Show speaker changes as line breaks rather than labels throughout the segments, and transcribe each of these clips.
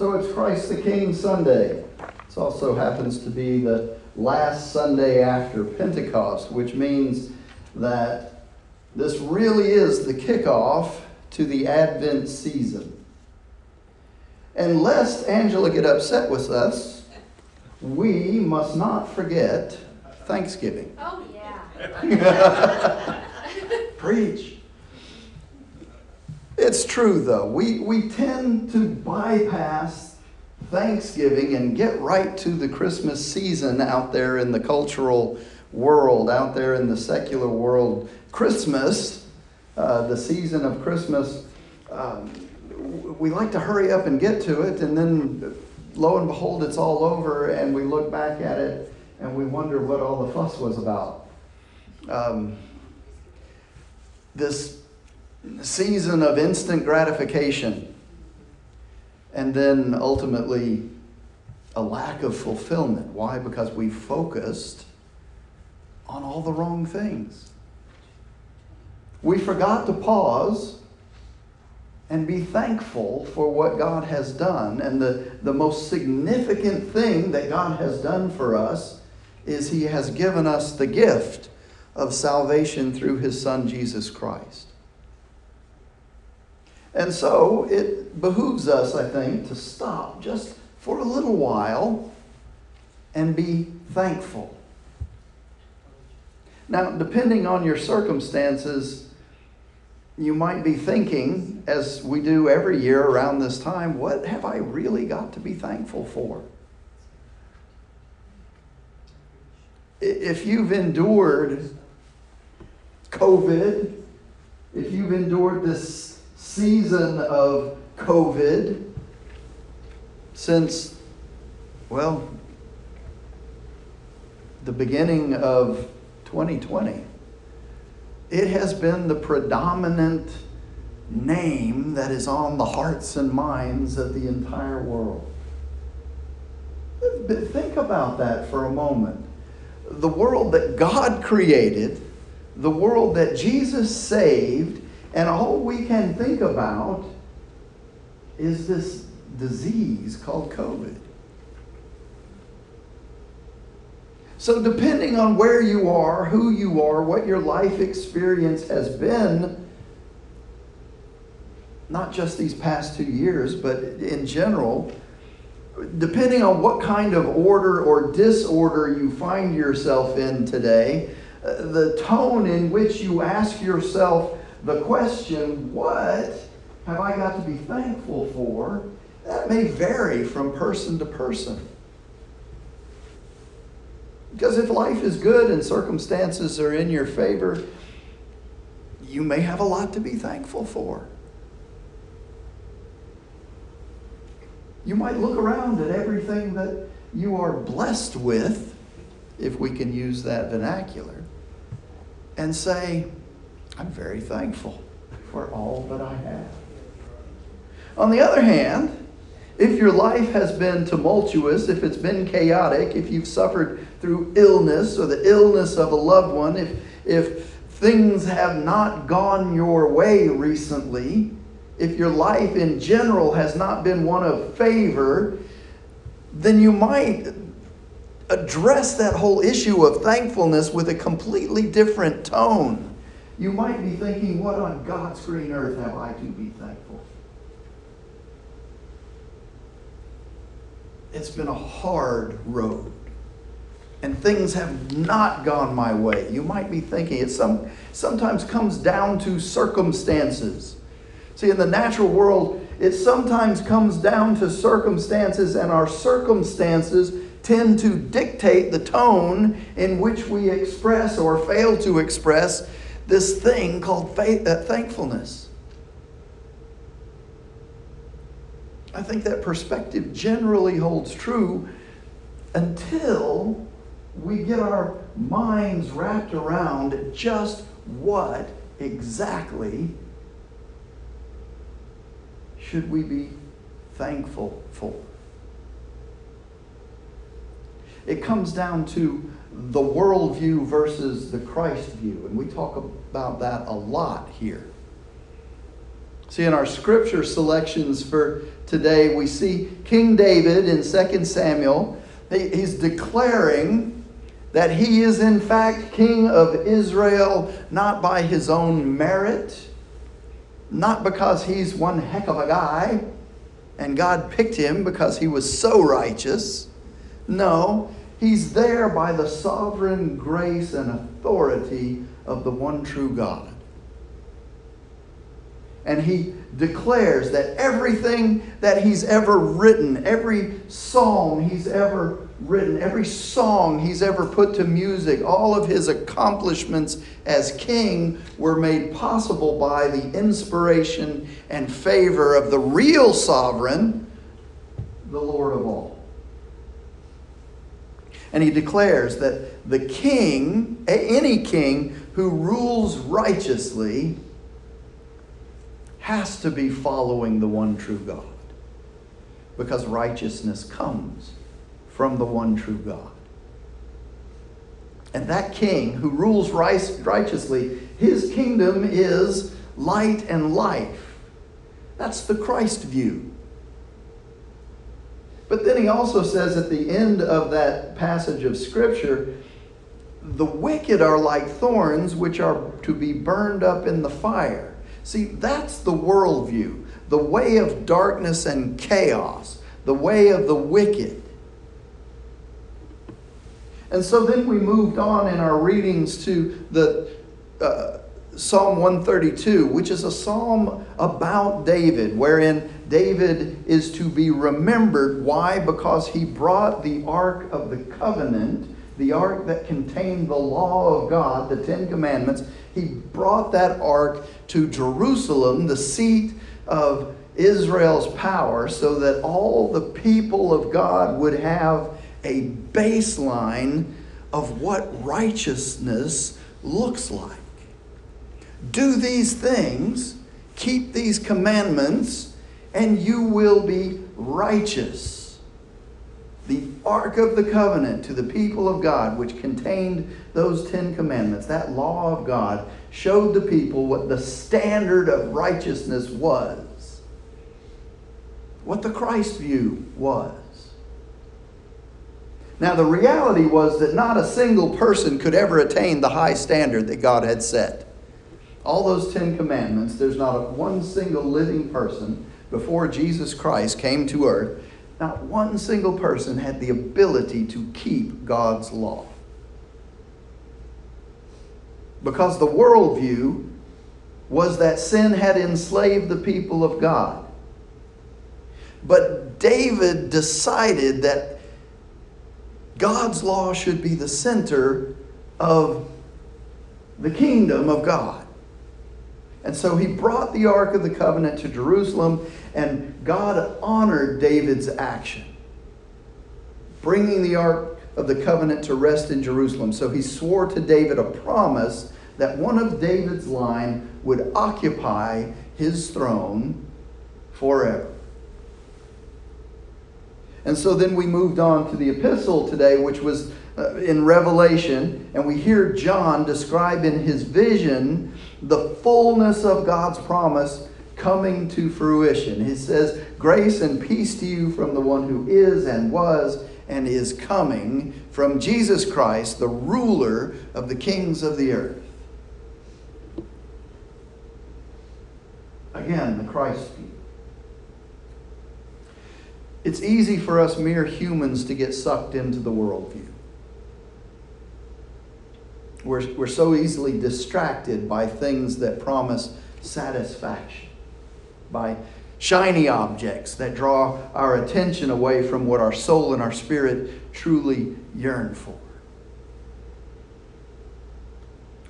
So it's Christ the King Sunday. It also happens to be the last Sunday after Pentecost, which means that this really is the kickoff to the Advent season. And lest Angela get upset with us, we must not forget Thanksgiving.
Oh, yeah.
Preach. It's true, though. We, we tend to bypass Thanksgiving and get right to the Christmas season out there in the cultural world, out there in the secular world. Christmas, uh, the season of Christmas, um, we like to hurry up and get to it, and then lo and behold, it's all over, and we look back at it and we wonder what all the fuss was about. Um, this season of instant gratification and then ultimately a lack of fulfillment. Why? Because we focused on all the wrong things. We forgot to pause and be thankful for what God has done. And the, the most significant thing that God has done for us is He has given us the gift of salvation through His Son, Jesus Christ. And so it behooves us, I think, to stop just for a little while and be thankful. Now, depending on your circumstances, you might be thinking, as we do every year around this time, what have I really got to be thankful for? If you've endured COVID, if you've endured this season of COVID since, well, the beginning of 2020, it has been the predominant name that is on the hearts and minds of the entire world. Think about that for a moment. The world that God created, the world that Jesus saved, and all we can think about is this disease called COVID. So, depending on where you are, who you are, what your life experience has been, not just these past two years, but in general, depending on what kind of order or disorder you find yourself in today, uh, the tone in which you ask yourself the question, What have I got to be thankful for? that may vary from person to person. Because if life is good and circumstances are in your favor, you may have a lot to be thankful for. You might look around at everything that you are blessed with, if we can use that vernacular, and say, I'm very thankful for all that I have. On the other hand, if your life has been tumultuous, if it's been chaotic, if you've suffered through illness or the illness of a loved one, if, if things have not gone your way recently, if your life in general has not been one of favor, then you might address that whole issue of thankfulness with a completely different tone. You might be thinking, What on God's green earth have I to be thankful it's been a hard road. And things have not gone my way. You might be thinking it some, sometimes comes down to circumstances. See, in the natural world, it sometimes comes down to circumstances, and our circumstances tend to dictate the tone in which we express or fail to express this thing called faith, uh, thankfulness. I think that perspective generally holds true until we get our minds wrapped around just what exactly should we be thankful for. It comes down to the worldview versus the Christ view, and we talk about that a lot here. See, in our scripture selections for today, we see King David in 2 Samuel. He's declaring that he is, in fact, king of Israel, not by his own merit, not because he's one heck of a guy and God picked him because he was so righteous. No, he's there by the sovereign grace and authority of the one true God. And he declares that everything that he's ever written, every psalm he's ever written, every song he's ever put to music, all of his accomplishments as king were made possible by the inspiration and favor of the real sovereign, the Lord of all. And he declares that the king, any king who rules righteously, has to be following the one true God. Because righteousness comes from the one true God. And that king who rules righteously, his kingdom is light and life. That's the Christ view. But then he also says at the end of that passage of Scripture, the wicked are like thorns which are to be burned up in the fire. See, that's the worldview, the way of darkness and chaos, the way of the wicked. And so then we moved on in our readings to the uh, Psalm 132, which is a psalm about David, wherein David is to be remembered. Why? Because he brought the Ark of the Covenant, the Ark that contained the law of God, the Ten Commandments. He brought that Ark to Jerusalem, the seat of Israel's power, so that all the people of God would have a baseline of what righteousness looks like. Do these things, keep these commandments, and you will be righteous. The Ark of the Covenant to the people of God, which contained those Ten Commandments, that law of God, showed the people what the standard of righteousness was, what the Christ view was. Now, the reality was that not a single person could ever attain the high standard that God had set. All those Ten Commandments, there's not one single living person before Jesus Christ came to earth, not one single person had the ability to keep God's law. Because the worldview was that sin had enslaved the people of God. But David decided that God's law should be the center of the kingdom of God. And so he brought the Ark of the Covenant to Jerusalem, and God honored David's action, bringing the Ark of the Covenant to rest in Jerusalem. So he swore to David a promise that one of David's line would occupy his throne forever. And so then we moved on to the epistle today, which was uh, in Revelation, and we hear John describe in his vision the fullness of God's promise coming to fruition. He says, Grace and peace to you from the one who is and was and is coming, from Jesus Christ, the ruler of the kings of the earth. Again, the Christ view. It's easy for us mere humans to get sucked into the worldview. We're, we're so easily distracted by things that promise satisfaction, by shiny objects that draw our attention away from what our soul and our spirit truly yearn for.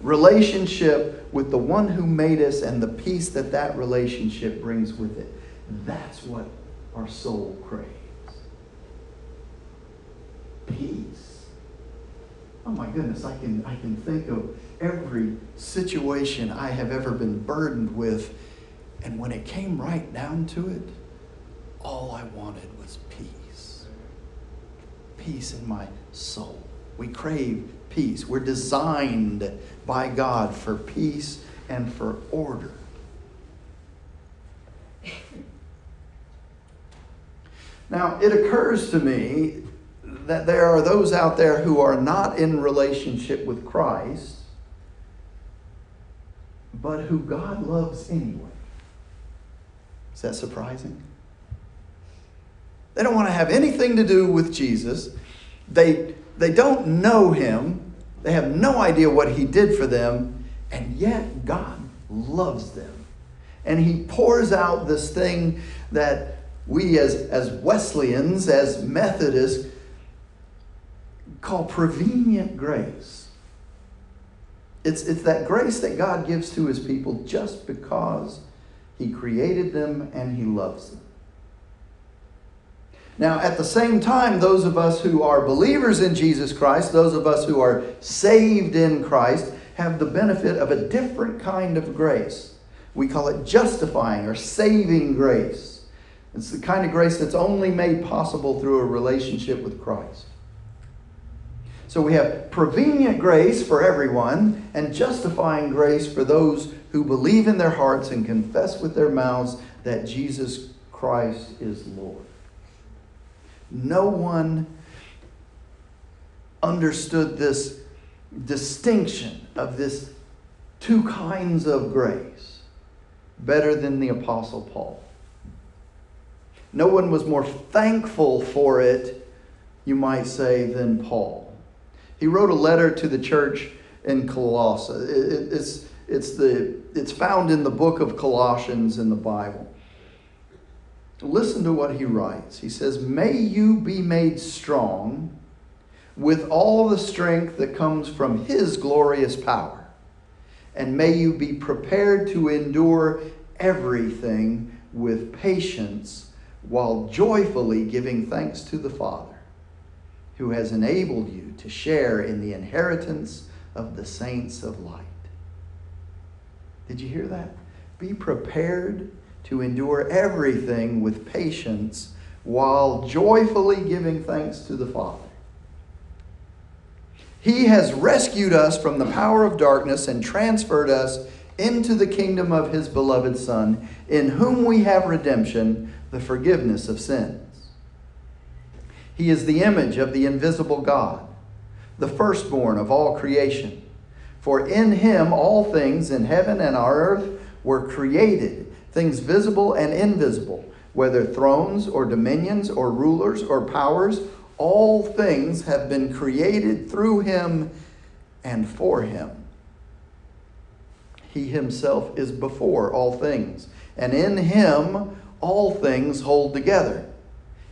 Relationship with the one who made us and the peace that that relationship brings with it. That's what our soul craves. Peace oh my goodness, I can, I can think of every situation I have ever been burdened with. And when it came right down to it, all I wanted was peace. Peace in my soul. We crave peace. We're designed by God for peace and for order. Now, it occurs to me that there are those out there who are not in relationship with Christ, but who God loves anyway. Is that surprising? They don't want to have anything to do with Jesus. They, they don't know him. They have no idea what he did for them. And yet, God loves them. And he pours out this thing that we, as, as Wesleyans, as Methodists, call prevenient grace. It's, it's that grace that God gives to his people just because he created them and he loves them. Now, at the same time, those of us who are believers in Jesus Christ, those of us who are saved in Christ, have the benefit of a different kind of grace. We call it justifying or saving grace. It's the kind of grace that's only made possible through a relationship with Christ. So we have prevenient grace for everyone and justifying grace for those who believe in their hearts and confess with their mouths that Jesus Christ is Lord. No one understood this distinction of this two kinds of grace better than the Apostle Paul. No one was more thankful for it, you might say, than Paul. He wrote a letter to the church in Colossae. it's, it's, the, it's found in the book of Colossians in the Bible. Listen to what he writes. He says, May you be made strong with all the strength that comes from his glorious power, and may you be prepared to endure everything with patience while joyfully giving thanks to the Father who has enabled you to share in the inheritance of the saints of light. Did you hear that? Be prepared to endure everything with patience while joyfully giving thanks to the Father. He has rescued us from the power of darkness and transferred us into the kingdom of His beloved Son, in whom we have redemption, the forgiveness of sins. He is the image of the invisible God, the firstborn of all creation. For in him all things in heaven and on earth were created, things visible and invisible, whether thrones or dominions or rulers or powers, all things have been created through him and for him. He himself is before all things, and in him all things hold together.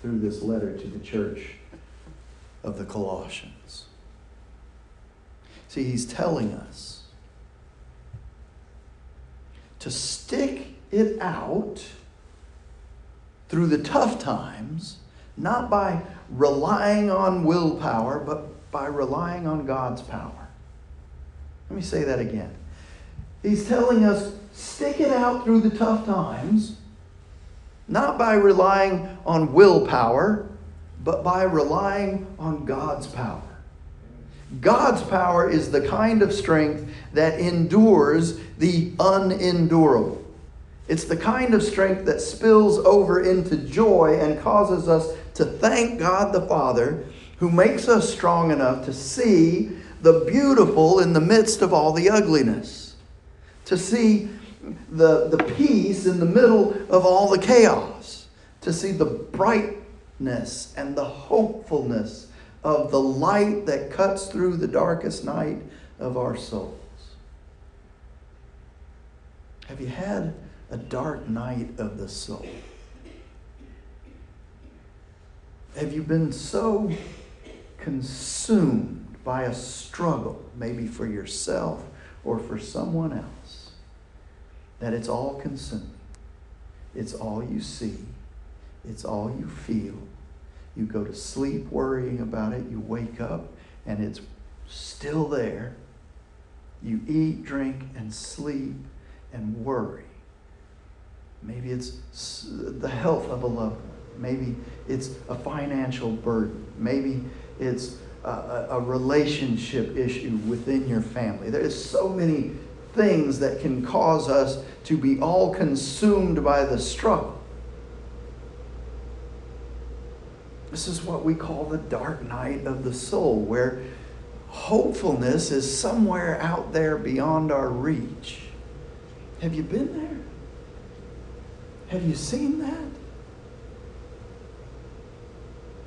Through this letter to the church of the Colossians. See, he's telling us to stick it out through the tough times, not by relying on willpower, but by relying on God's power. Let me say that again. He's telling us stick it out through the tough times not by relying on willpower, but by relying on God's power. God's power is the kind of strength that endures the unendurable. It's the kind of strength that spills over into joy and causes us to thank God the Father, who makes us strong enough to see the beautiful in the midst of all the ugliness, to see the, the peace in the middle of all the chaos, to see the brightness and the hopefulness of the light that cuts through the darkest night of our souls. Have you had a dark night of the soul? Have you been so consumed by a struggle, maybe for yourself or for someone else? That it's all consuming. It's all you see. it's all you feel. You go to sleep worrying about it, you wake up and it's still there. You eat, drink, and sleep and worry. Maybe it's the health of a loved one. Maybe it's a financial burden. Maybe it's a, a, relationship issue within your family. There's so many things that can cause us to be all consumed by the struggle. This is what we call the dark night of the soul, where hopefulness is somewhere out there beyond our reach. Have you been there? Have you seen that?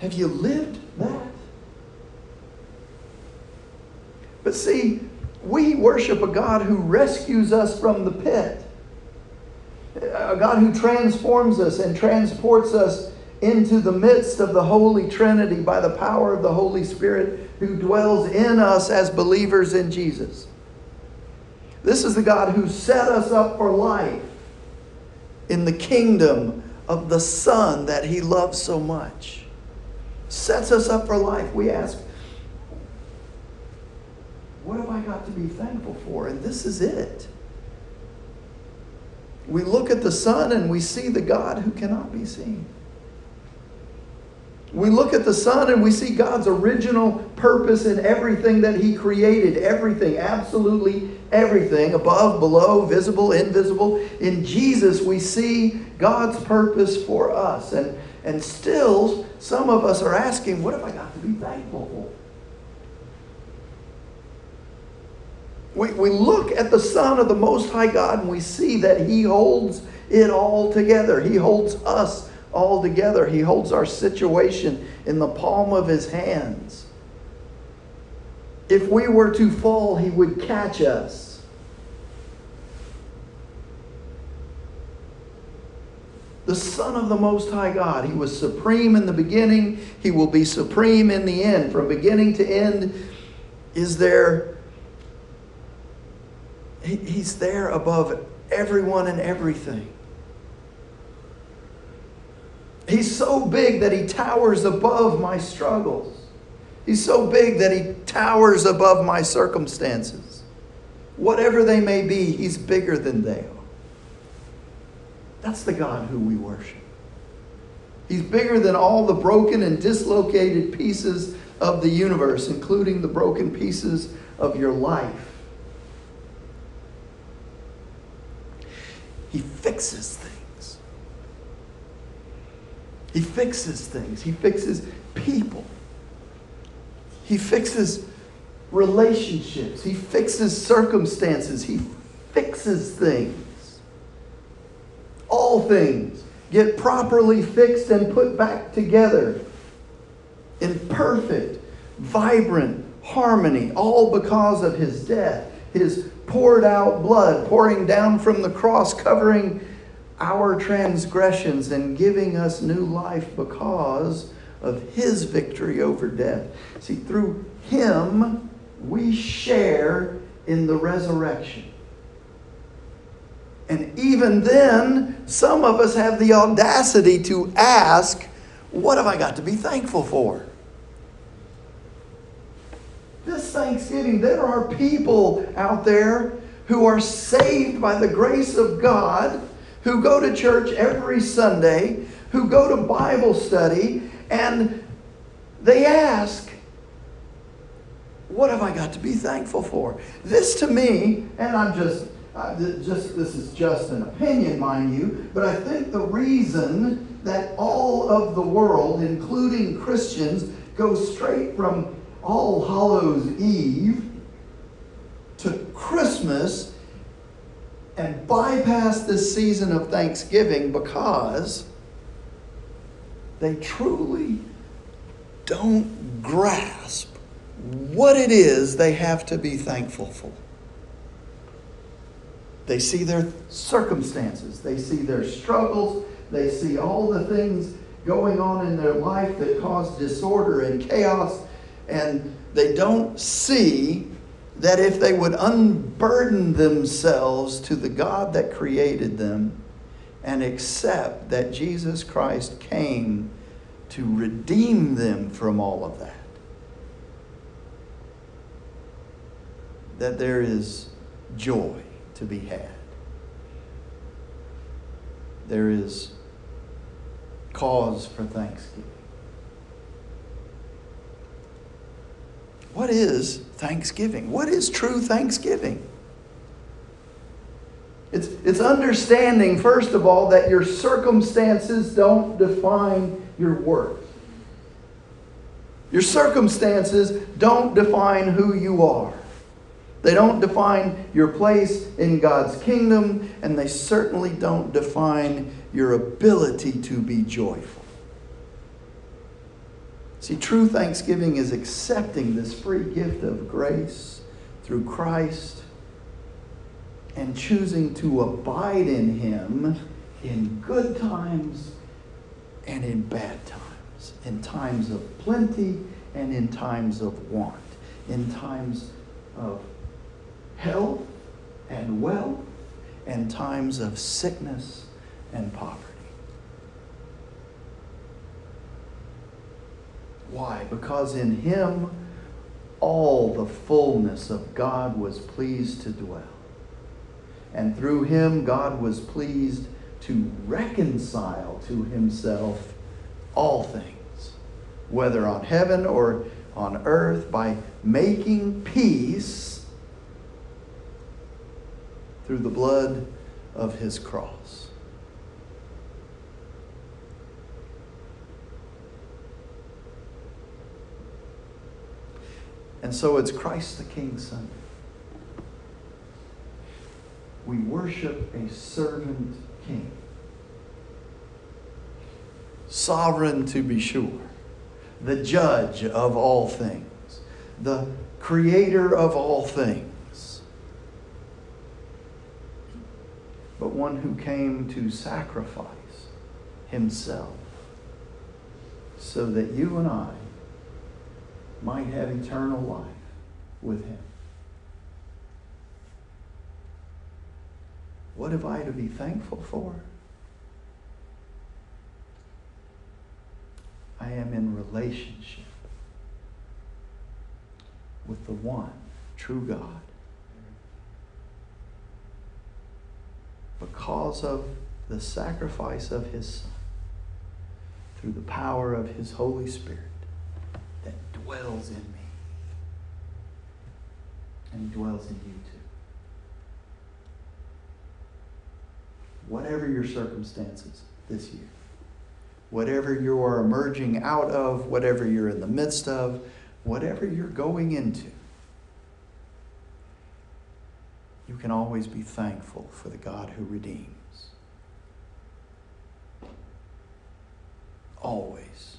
Have you lived that? But see, we worship a God who rescues us from the pit, a God who transforms us and transports us into the midst of the Holy Trinity by the power of the Holy Spirit who dwells in us as believers in Jesus. This is the God who set us up for life in the kingdom of the Son that He loves so much. Sets us up for life. We ask, what have I got to be thankful for? And this is it. We look at the Son and we see the God who cannot be seen. We look at the Son and we see God's original purpose in everything that He created. Everything, absolutely everything, above, below, visible, invisible. In Jesus, we see God's purpose for us. And, and still, some of us are asking, what have I got to be thankful for? We, we look at the Son of the Most High God and we see that He holds it all together. He holds us all together. He holds our situation in the palm of His hands. If we were to fall, He would catch us. The Son of the Most High God. He was supreme in the beginning, He will be supreme in the end. From beginning to end, is there he, he's there above everyone and everything. He's so big that he towers above my struggles. He's so big that he towers above my circumstances. Whatever they may be, he's bigger than they are. That's the God who we worship. He's bigger than all the broken and dislocated pieces of the universe, including the broken pieces of your life. He fixes things. He fixes things. He fixes people. He fixes relationships. He fixes circumstances. He fixes things. All things get properly fixed and put back together in perfect, vibrant harmony, all because of his death, his poured out blood, pouring down from the cross, covering our transgressions and giving us new life because of his victory over death. See, through him, we share in the resurrection. And even then, some of us have the audacity to ask, What have I got to be thankful for? This Thanksgiving, there are people out there who are saved by the grace of God, who go to church every Sunday, who go to Bible study, and they ask, What have I got to be thankful for? This to me, and I'm just. Uh, just this is just an opinion, mind you, but I think the reason that all of the world, including Christians, go straight from all Hallows Eve to Christmas and bypass this season of Thanksgiving because they truly don't grasp what it is they have to be thankful for. They see their circumstances, they see their struggles, they see all the things going on in their life that cause disorder and chaos and they don't see that if they would unburden themselves to the God that created them, and accept that Jesus Christ came to redeem them from all of that. That there is joy to be had. There is cause for thanksgiving. What is thanksgiving? What is true thanksgiving? It's, it's understanding, first of all, that your circumstances don't define your worth. Your circumstances don't define who you are. They don't define your place in God's kingdom, and they certainly don't define your ability to be joyful. See, true thanksgiving is accepting this free gift of grace through Christ and choosing to abide in Him in good times and in bad times, in times of plenty and in times of want, in times of health and wealth, and times of sickness and poverty. Why? Because in Him all the fullness of God was pleased to dwell. And through Him, God was pleased to reconcile to Himself all things, whether on heaven or on earth, by making peace through the blood of His cross. And so it's Christ the King Sunday. We worship a servant king. Sovereign to be sure, the judge of all things, the creator of all things, but one who came to sacrifice himself so that you and I might have eternal life with him. What have I to be thankful for? I am in relationship with the one true God. Because of the sacrifice of his Son, through the power of his Holy Spirit that dwells in me and dwells in you too. Whatever your circumstances this year, whatever you are emerging out of, whatever you're in the midst of, whatever you're going into, you can always be thankful for the God who redeems. Always.